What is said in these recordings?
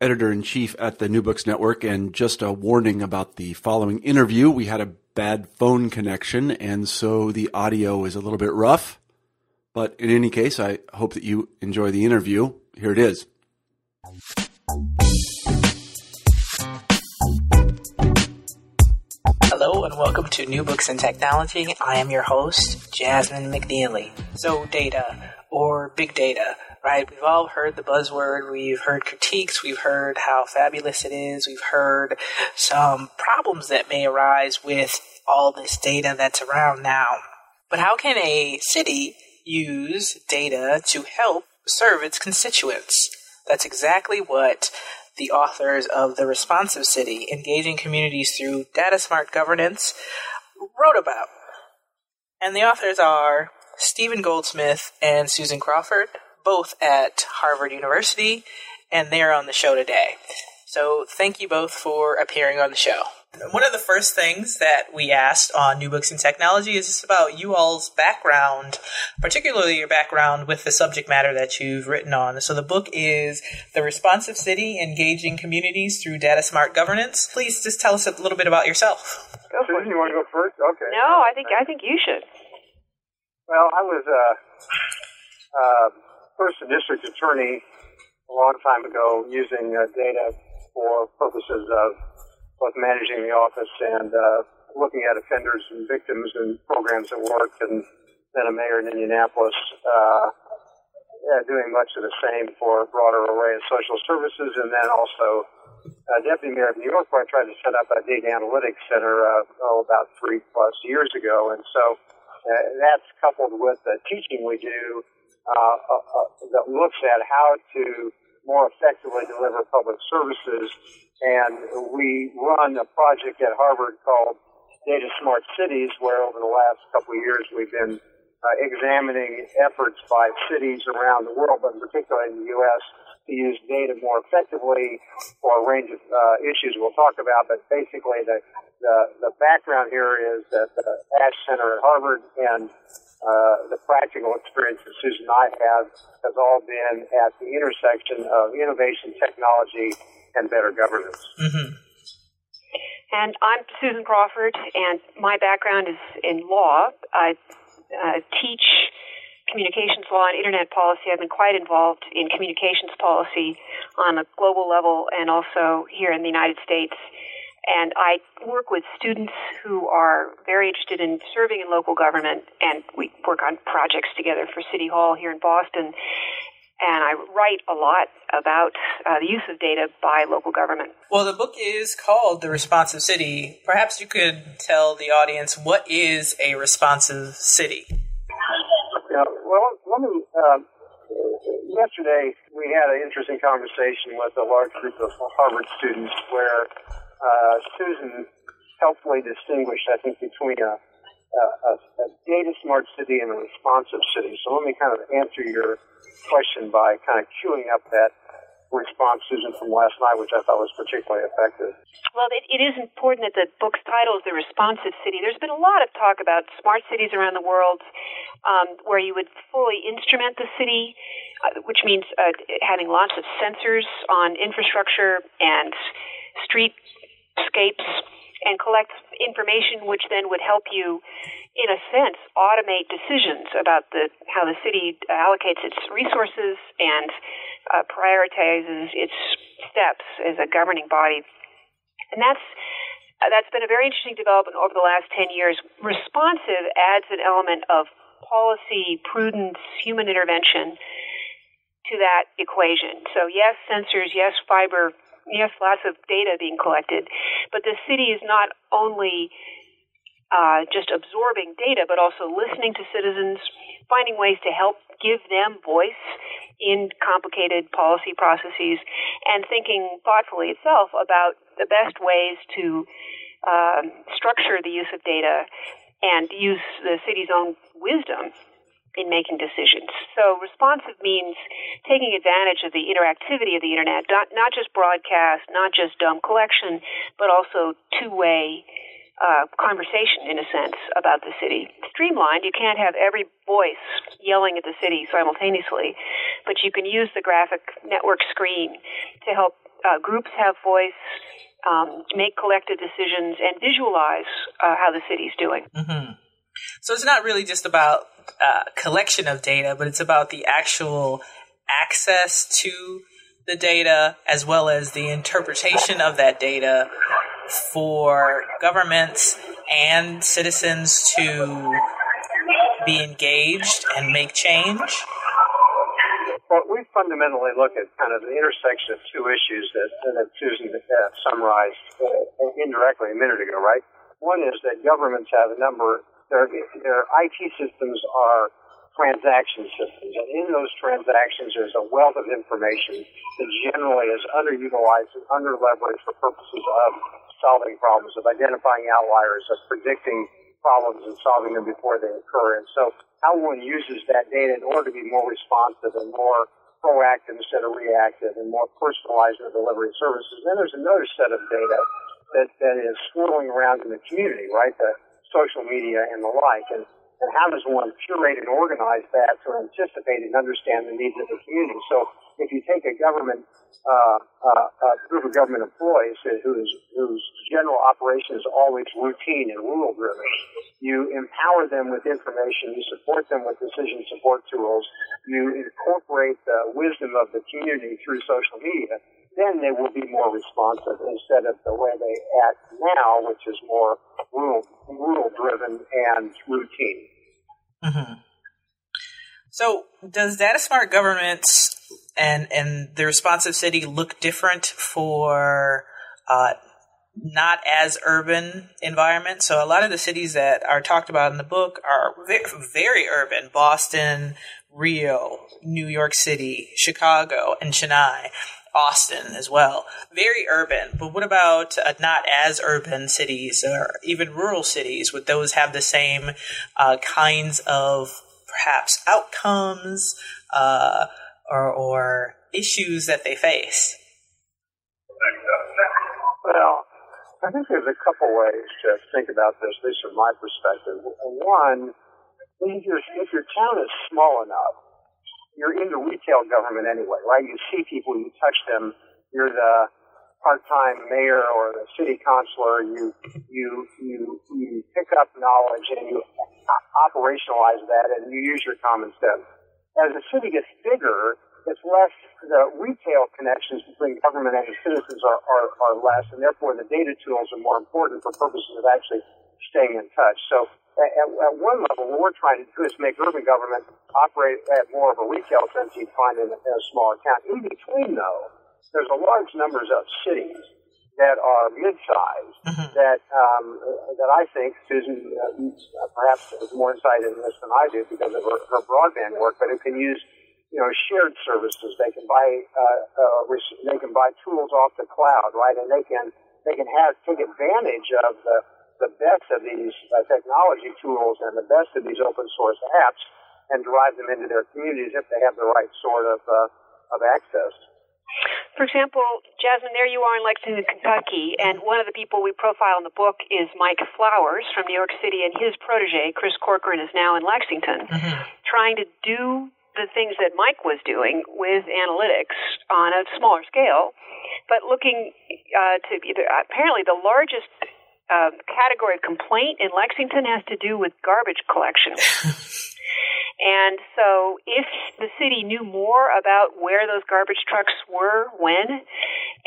editor in chief at the New Books Network. And just a warning about the following interview. We had a bad phone connection, and so the audio is a little bit rough. But in any case, I hope that you enjoy the interview. Here it is. Hello and welcome to New Books and Technology. I am your host, Jasmine McNealy. So, data or big data right? We've all heard the buzzword, we've heard critiques, we've heard how fabulous it is, we've heard some problems that may arise with all this data that's around now. But how can a city use data to help serve its constituents? That's exactly what the authors of The Responsive City, Engaging Communities Through Data Smart Governance, wrote about. And the authors are Stephen Goldsmith and Susan Crawford both at Harvard University, and they're on the show today. So thank you both for appearing on the show. One of the first things that we asked on New Books and Technology is just about you all's background, particularly your background with the subject matter that you've written on. So the book is The Responsive City Engaging Communities Through Data Smart Governance. Please just tell us a little bit about yourself. Go for Susan, you want to go first? Okay. No, I think I think you should. Well, I was uh, uh, first district attorney a long time ago using uh, data for purposes of both managing the office and uh, looking at offenders and victims and programs at work, and then a mayor in Indianapolis, uh, yeah, doing much of the same for a broader array of social services, and then also uh, deputy mayor of New York, where I tried to set up a data analytics center uh, oh, about three plus years ago, and so uh, that's coupled with the teaching we do uh, uh, that looks at how to more effectively deliver public services. And we run a project at Harvard called Data Smart Cities, where over the last couple of years we've been uh, examining efforts by cities around the world, but particularly in the U.S., to use data more effectively for a range of uh, issues we'll talk about. But basically, the, the, the background here is that the Ash Center at Harvard and uh, the practical experience that Susan and I have has all been at the intersection of innovation, technology, and better governance. Mm-hmm. And I'm Susan Crawford, and my background is in law. I uh, teach communications law and internet policy. I've been quite involved in communications policy on a global level and also here in the United States. And I work with students who are very interested in serving in local government, and we work on projects together for City Hall here in Boston. And I write a lot about uh, the use of data by local government. Well, the book is called The Responsive City. Perhaps you could tell the audience what is a responsive city? Yeah, well, let me. Uh, yesterday, we had an interesting conversation with a large group of Harvard students where uh, Susan helpfully distinguished, I think, between a, a, a, data smart city and a responsive city. So let me kind of answer your question by kind of queuing up that response, Susan, from last night, which I thought was particularly effective. Well, it, it is important that the book's title is The Responsive City. There's been a lot of talk about smart cities around the world um, where you would fully instrument the city, uh, which means uh, having lots of sensors on infrastructure and street scapes and collect information which then would help you in a sense automate decisions about the how the city allocates its resources and uh, prioritizes its steps as a governing body. And that's uh, that's been a very interesting development over the last 10 years. Responsive adds an element of policy prudence human intervention to that equation. So yes sensors yes fiber yes, lots of data being collected, but the city is not only uh, just absorbing data, but also listening to citizens, finding ways to help give them voice in complicated policy processes, and thinking thoughtfully itself about the best ways to uh, structure the use of data and use the city's own wisdom in making decisions. So responsive means taking advantage of the interactivity of the internet, not, not just broadcast, not just dumb collection, but also two-way uh, conversation, in a sense, about the city. Streamlined, you can't have every voice yelling at the city simultaneously, but you can use the graphic network screen to help uh, groups have voice, um, make collective decisions, and visualize uh, how the city's doing. Mm-hmm. So it's not really just about uh, collection of data, but it's about the actual access to the data as well as the interpretation of that data for governments and citizens to be engaged and make change? Well, we fundamentally look at kind of the intersection of two issues that, that Susan summarized uh, indirectly a minute ago, right? One is that governments have a number, their, their IT systems are transaction systems. And in those transactions, there's a wealth of information that generally is underutilized and underleveraged for purposes of solving problems, of identifying outliers, of predicting problems and solving them before they occur. And so how one uses that data in order to be more responsive and more proactive instead of reactive and more personalized in the delivery services. Then there's another set of data that, that is swirling around in the community, right? The social media and the like. And, and how does one curate and organize that to anticipate and understand the needs of the community? So if you take a government uh, uh, uh, group of government employees whose whose general operation is always routine and rule driven. You empower them with information. You support them with decision support tools. You incorporate the wisdom of the community through social media. Then they will be more responsive instead of the way they act now, which is more rule rule driven and routine. Mm-hmm. So, does data smart governments and and the responsive city look different for uh, not as urban environments. So a lot of the cities that are talked about in the book are very, very urban: Boston, Rio, New York City, Chicago, and Chennai. Austin as well. Very urban. But what about uh, not as urban cities or even rural cities? Would those have the same uh, kinds of perhaps outcomes? Uh, or, or issues that they face? Well, I think there's a couple ways to think about this, at least from my perspective. One, if your, if your town is small enough, you're in the retail government anyway, right? You see people, you touch them, you're the part-time mayor or the city councilor, you, you, you, you pick up knowledge and you operationalize that and you use your common sense as the city gets bigger, it's less, the retail connections between government and citizens are, are, are less, and therefore the data tools are more important for purposes of actually staying in touch. So at, at one level, what we're trying to do is make urban government operate at more of a retail sense you'd find in a, in a smaller town. In between, though, there's a large numbers of cities that are mid-sized mm-hmm. that um, that I think Susan uh, perhaps has more insight in this than I do because of her, her broadband work, but who can use you know shared services. They can buy uh, uh, they can buy tools off the cloud, right? And they can they can have take advantage of the the best of these uh, technology tools and the best of these open source apps and drive them into their communities if they have the right sort of uh, of access. For example, Jasmine, there you are in Lexington, Kentucky, and one of the people we profile in the book is Mike Flowers from New York City, and his protege, Chris Corcoran, is now in Lexington, mm-hmm. trying to do the things that Mike was doing with analytics on a smaller scale, but looking uh, to either apparently the largest uh, category of complaint in Lexington has to do with garbage collection. and so, if the city knew more about where those garbage trucks were, when,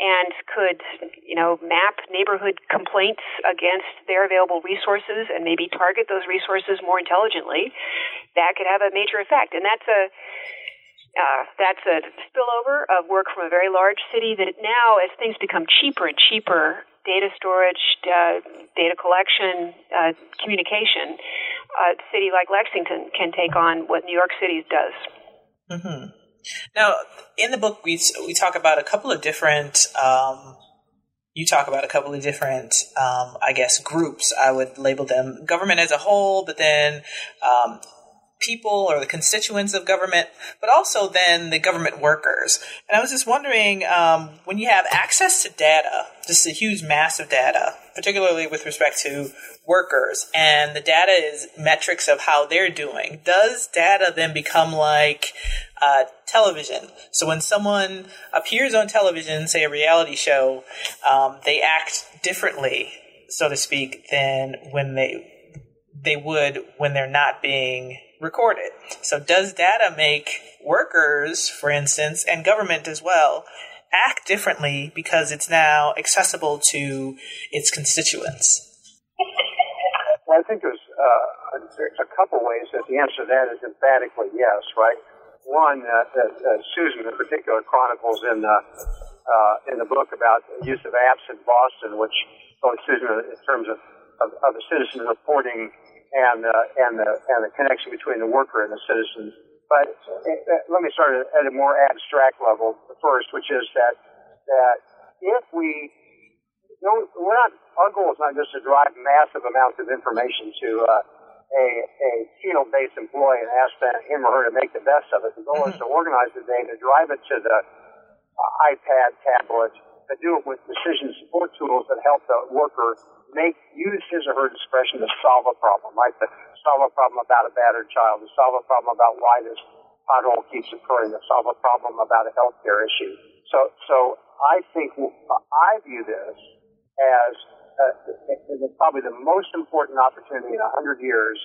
and could, you know, map neighborhood complaints against their available resources and maybe target those resources more intelligently, that could have a major effect. And that's a uh, that's a spillover of work from a very large city that now, as things become cheaper and cheaper, data storage, uh, data collection, uh, communication, a city like Lexington can take on what New York City does. Mm-hmm. Now, in the book, we we talk about a couple of different. Um, you talk about a couple of different, um, I guess, groups. I would label them government as a whole, but then um, people or the constituents of government, but also then the government workers. And I was just wondering um, when you have access to data, just a huge mass of data, particularly with respect to workers, and the data is metrics of how they're doing, does data then become like uh, television? So when someone appears on television, say a reality show, um, they act differently, so to speak, than when they they would when they're not being recorded. So does data make workers, for instance, and government as well, act differently because it's now accessible to its constituents? Well, I think there's uh, a, couple ways that the answer to that is emphatically yes, right? One, uh, that uh, Susan in particular chronicles in the, uh, in the book about the use of apps in Boston, which both Susan in terms of, of, of the citizen reporting and uh, and the and the connection between the worker and the citizen. But uh, let me start at a more abstract level first, which is that that if we you know, we're not our goal is not just to drive massive amounts of information to uh, a a field-based employee and ask him or her to make the best of it. The goal mm-hmm. is to organize the data, drive it to the uh, iPad, tablet, to do it with decision support tools that help the worker make use his or her discretion to solve a problem, right? To solve a problem about a battered child, to solve a problem about why this pothole keeps occurring, to solve a problem about a healthcare issue. So, so I think I view this as uh, probably the most important opportunity in a hundred years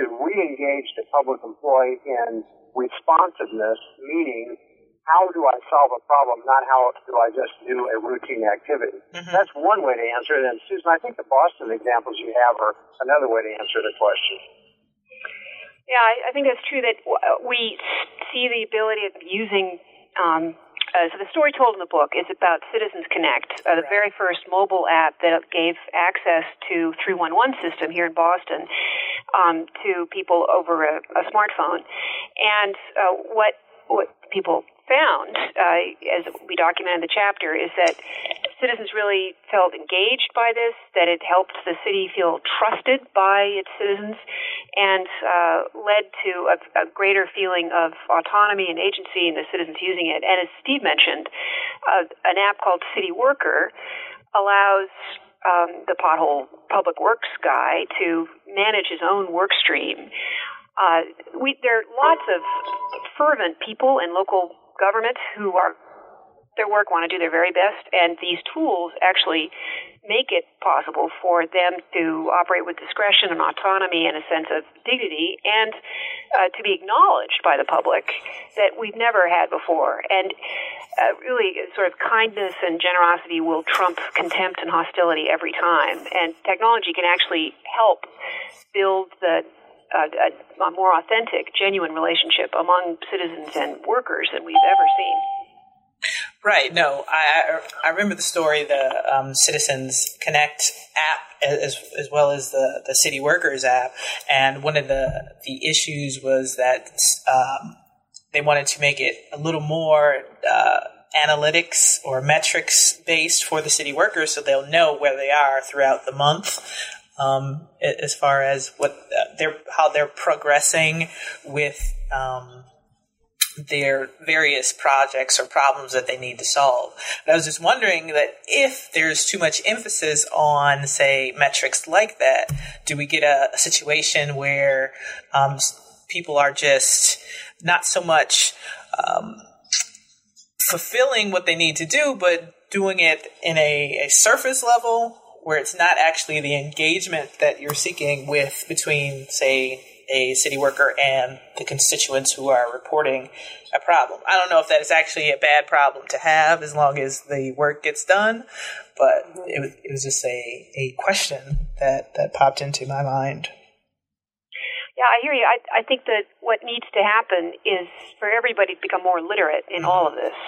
to re-engage the public employee in responsiveness, meaning how do I solve a problem, not how do I just do a routine activity. Mm-hmm. That's one way to answer it. And Susan, I think the Boston examples you have are another way to answer the question. Yeah, I, I think that's true that we see the ability of using. Um, uh, so the story told in the book is about Citizens Connect, uh, the right. very first mobile app that gave access to 311 system here in Boston um, to people over a, a smartphone. And uh, what what people found, uh, as we document in the chapter, is that citizens really felt engaged by this, that it helped the city feel trusted by its citizens, and uh, led to a, a, greater feeling of autonomy and agency in the citizens using it. And as Steve mentioned, uh, an app called City Worker allows um, the pothole public works guy to manage his own work stream. Uh, we, there are lots of fervent people in local government who are their work want to do their very best, and these tools actually make it possible for them to operate with discretion and autonomy and a sense of dignity, and uh, to be acknowledged by the public that we've never had before. And uh, really, sort of kindness and generosity will trump contempt and hostility every time. And technology can actually help build the a, a, a more authentic, genuine relationship among citizens and workers than we've ever seen. Right. No, I I remember the story, the um, Citizens Connect app, as as well as the the City Workers app, and one of the the issues was that um, they wanted to make it a little more. Uh, analytics or metrics based for the city workers so they'll know where they are throughout the month um, as far as what they're how they're progressing with um, their various projects or problems that they need to solve. And I was just wondering that if there's too much emphasis on, say, metrics like that, do we get a, a situation where um, people are just not so much um, fulfilling what they need to do, but doing it in a, a surface level where it's not actually the engagement that you're seeking with between, say, a city worker and the constituents who are reporting a problem. I don't know if that is actually a bad problem to have as long as the work gets done, but it was, it was just a, a question that, that popped into my mind. Yeah, I hear you. I, I think that what needs to happen is for everybody to become more literate in all of mm-hmm. this.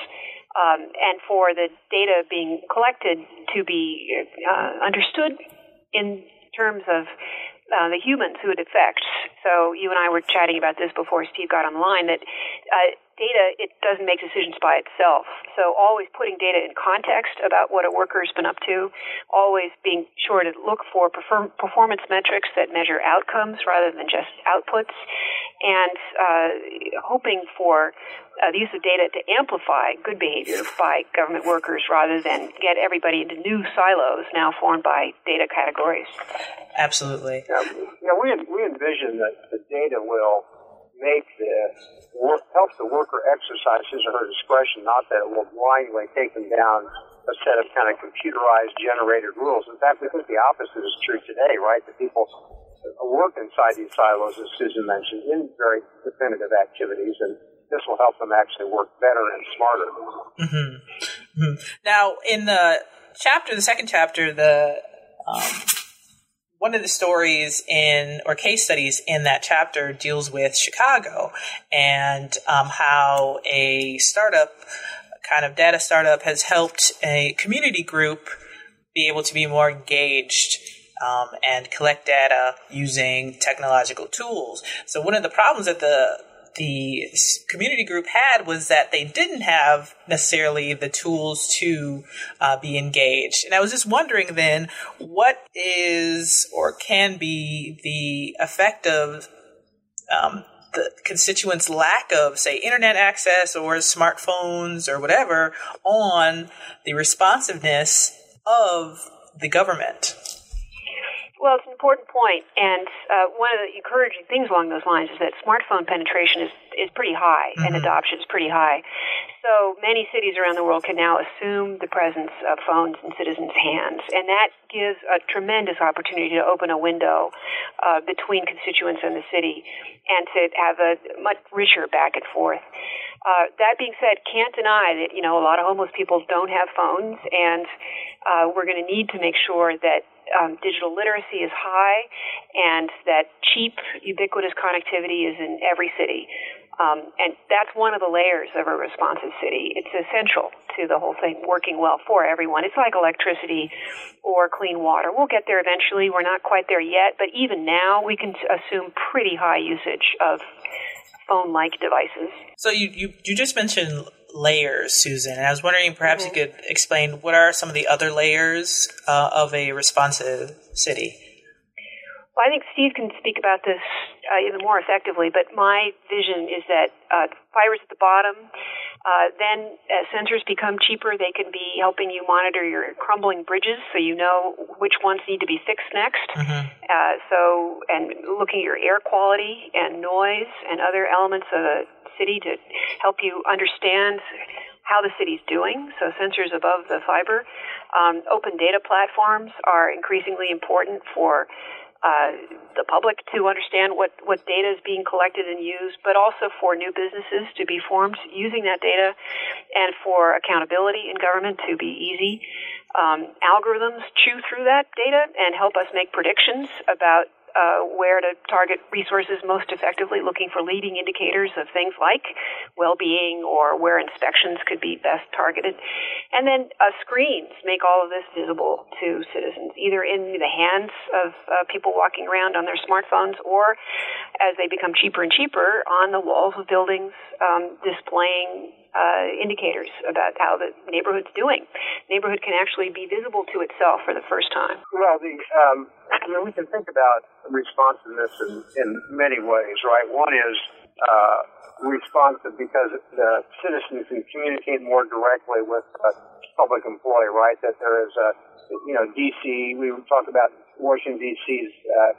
Um, and for the data being collected to be uh, understood in terms of uh, the humans who it affects. So you and I were chatting about this before Steve got on the line that uh, data it doesn't make decisions by itself. So always putting data in context about what a worker has been up to, always being sure to look for perform- performance metrics that measure outcomes rather than just outputs, and uh, hoping for uh, the use of data to amplify good behavior by government workers rather than get everybody into new silos now formed by data categories. Absolutely. Yeah, yeah we, we envision that the data will make this work, helps the worker exercise his or her discretion, not that it will blindly take them down a set of kind of computerized generated rules. In fact, we think the opposite is true today, right? That people work inside these silos, as Susan mentioned, in very definitive activities, and this will help them actually work better and smarter. Mm-hmm. Mm-hmm. Now, in the chapter, the second chapter, the um, one of the stories in or case studies in that chapter deals with Chicago and um, how a startup kind of data startup has helped a community group be able to be more engaged um, and collect data using technological tools. So one of the problems that the the community group had was that they didn't have necessarily the tools to uh, be engaged. And I was just wondering then, what is or can be the effect of um, the constituents' lack of, say, internet access or smartphones or whatever on the responsiveness of the government? Well, it's an important point, and uh, one of the encouraging things along those lines is that smartphone penetration is is pretty high mm-hmm. and adoption is pretty high. So many cities around the world can now assume the presence of phones in citizens' hands, and that gives a tremendous opportunity to open a window uh, between constituents and the city, and to have a much richer back and forth. Uh, that being said, can't deny that you know a lot of homeless people don't have phones, and uh, we're going to need to make sure that um, digital literacy is high and that cheap, ubiquitous connectivity is in every city. Um, and that's one of the layers of a responsive city. It's essential to the whole thing working well for everyone. It's like electricity or clean water. We'll get there eventually. We're not quite there yet, but even now we can assume pretty high usage of phone-like devices. So you, you, you just mentioned layers, Susan. And I was wondering perhaps mm-hmm. you could explain what are some of the other layers uh, of a responsive city? Well, I think Steve can speak about this uh, even more effectively, but my vision is that uh, fiber's at the bottom. Uh, then, as sensors become cheaper, they can be helping you monitor your crumbling bridges, so you know which ones need to be fixed next. Mm-hmm. Uh, so, and looking at your air quality and noise and other elements of a city to help you understand how the city's doing. So sensors above the fiber. Um, open data platforms are increasingly important for uh, the public to understand what, what data is being collected and used, but also for new businesses to be formed using that data and for accountability in government to be easy. Um, algorithms chew through that data and help us make predictions about uh, where to target resources most effectively, looking for leading indicators of things like well-being or where inspections could be best targeted. And then uh, screens make all of this visible to citizens, either in the hands of uh, people walking around on their smartphones or as they become cheaper and cheaper on the walls of buildings um, displaying uh, indicators about how the neighborhood's doing. Neighborhood can actually be visible to itself for the first time. Well, the um, I mean, we can think about responsiveness in, in many ways, right? One is uh, responsive because the citizens can communicate more directly with a public employee, right? That there is a, you know, DC. We talk about Washington D.C.'s uh,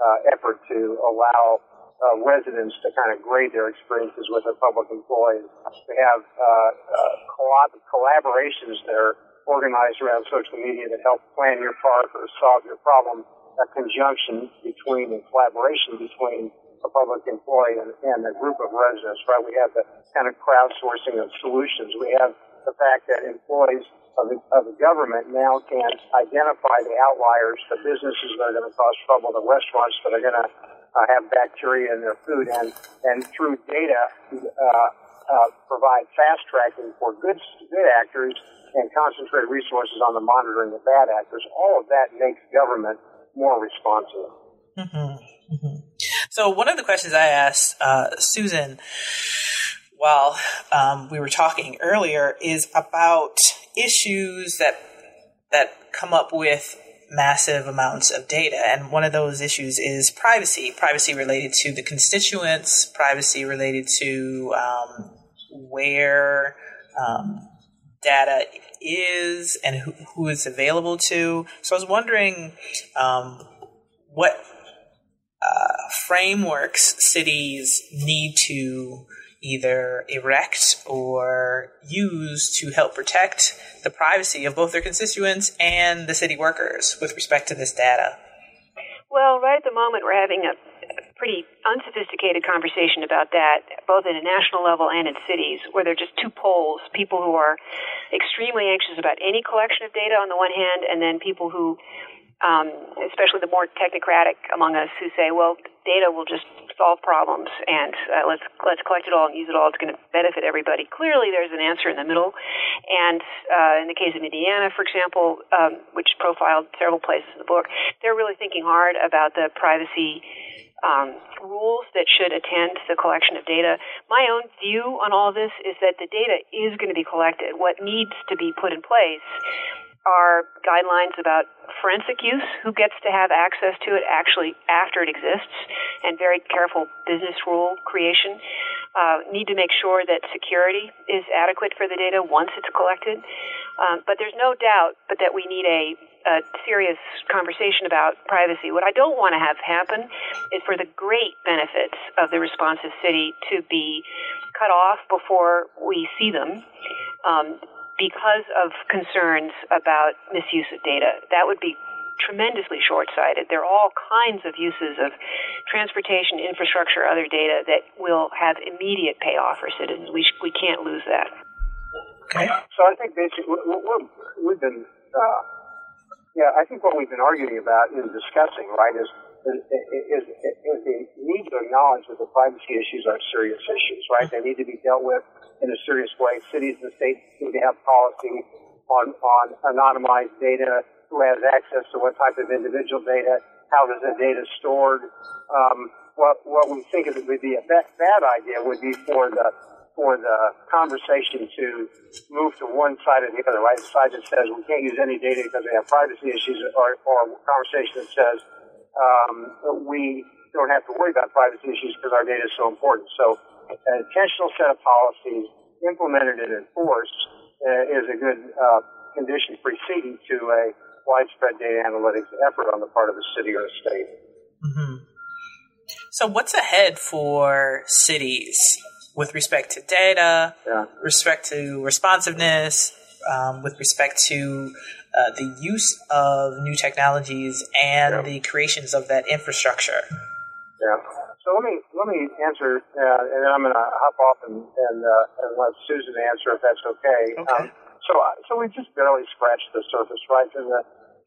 uh, effort to allow uh, residents to kind of grade their experiences with their public employees. We have uh, uh, collab- collaborations that are organized around social media that help plan your park or solve your problem. A conjunction between and collaboration between a public employee and, and a group of residents, right? We have the kind of crowdsourcing of solutions. We have the fact that employees of the, of the government now can identify the outliers, the businesses that are going to cause trouble, the restaurants that are going to uh, have bacteria in their food, and and through data uh, uh, provide fast tracking for good good actors and concentrate resources on the monitoring of bad actors. All of that makes government more responsive. Mm-hmm. Mm-hmm. So one of the questions I asked uh, Susan while um, we were talking earlier is about issues that that come up with massive amounts of data. And one of those issues is privacy privacy related to the constituents, privacy related to um, where um, data is and who, who it's available to. So I was wondering um, what uh, frameworks cities need to either erect or use to help protect the privacy of both their constituents and the city workers with respect to this data? Well, right at the moment, we're having a pretty unsophisticated conversation about that, both at a national level and in cities, where there are just two poles people who are extremely anxious about any collection of data on the one hand, and then people who um, especially the more technocratic among us who say, well, data will just solve problems and uh, let's let's collect it all and use it all. It's going to benefit everybody. Clearly, there's an answer in the middle, and uh, in the case of Indiana, for example, um, which profiled several places in the book, they're really thinking hard about the privacy. Um, rules that should attend the collection of data. My own view on all of this is that the data is going to be collected. What needs to be put in place are guidelines about forensic use, who gets to have access to it actually after it exists, and very careful business rule creation. Uh, need to make sure that security is adequate for the data once it's collected. Um, but there's no doubt but that we need a, a serious conversation about privacy. What I don't want to have happen is for the great benefits of the responsive city to be cut off before we see them. Um, because of concerns about misuse of data. That would be tremendously short sighted. There are all kinds of uses of transportation, infrastructure, other data that will have immediate payoff for citizens. We, sh- we can't lose that. Okay. So I think basically we have been, uh, yeah, I think what we've been arguing about and discussing, right, is is, is, is the need to acknowledge that the privacy issues are serious issues, right? They need to be dealt with in a serious way. Cities and states need to have policy on, on anonymized data, who has access to what type of individual data, how is the data stored. Um, what, what we think would be a bad, bad idea would be for the for the conversation to move to one side or the other, right? The side that says we can't use any data because we have privacy issues, or, or a conversation that says um, we don't have to worry about privacy issues because our data is so important. So an intentional set of policies implemented and enforced uh, is a good uh, condition preceding to a widespread data analytics effort on the part of the city or a state. Mm-hmm. So, what's ahead for cities with respect to data, yeah. respect to responsiveness, um, with respect to uh, the use of new technologies and yeah. the creations of that infrastructure. Yeah. So let me let me answer, uh, and then I'm going to hop off and and, uh, and, let Susan answer if that's okay. Okay. Um, so so we just barely scratched the surface, right? In the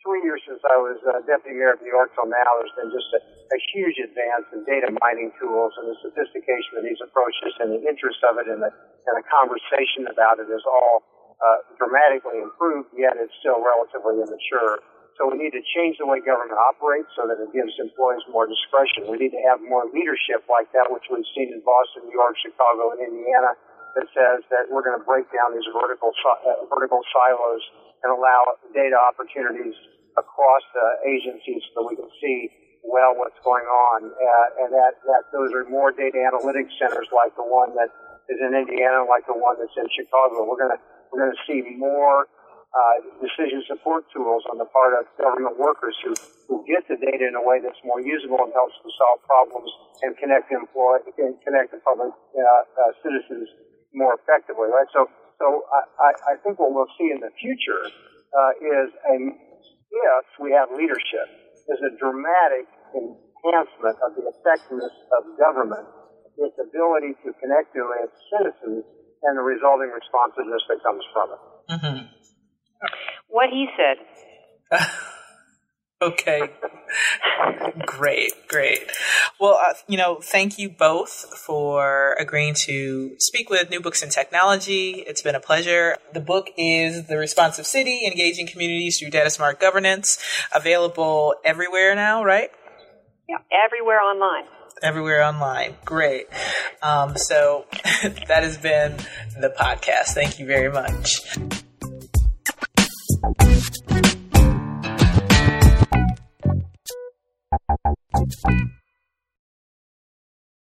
three years since I was uh, deputy mayor of New York till now, there's been just a, a huge advance in data mining tools and the sophistication of these approaches and the interest of it and the and the conversation about it is all uh, dramatically improved, yet it's still relatively immature. So we need to change the way government operates so that it gives employees more discretion. We need to have more leadership like that, which we've seen in Boston, New York, Chicago, and Indiana, that says that we're going to break down these vertical uh, vertical silos and allow data opportunities across the agencies so we can see well what's going on, uh, and that, that those are more data analytics centers like the one that is in Indiana, like the one that's in Chicago. We're going to we're to see more uh, decision support tools on the part of government workers who, who get the data in a way that's more usable and helps to solve problems and connect employ and connect the public uh, uh, citizens more effectively. Right. So, so I, I think what we'll see in the future uh, is a if we have leadership is a dramatic enhancement of the effectiveness of government, its ability to connect to its citizens and the resulting responsiveness that comes from it. Mm-hmm. What he said. okay. great, great. Well, uh, you know, thank you both for agreeing to speak with New Books in Technology. It's been a pleasure. The book is The Responsive City Engaging Communities Through Data Smart Governance, available everywhere now, right? Yeah, everywhere online. Everywhere online. Great. Um, so that has been the podcast. Thank you very much.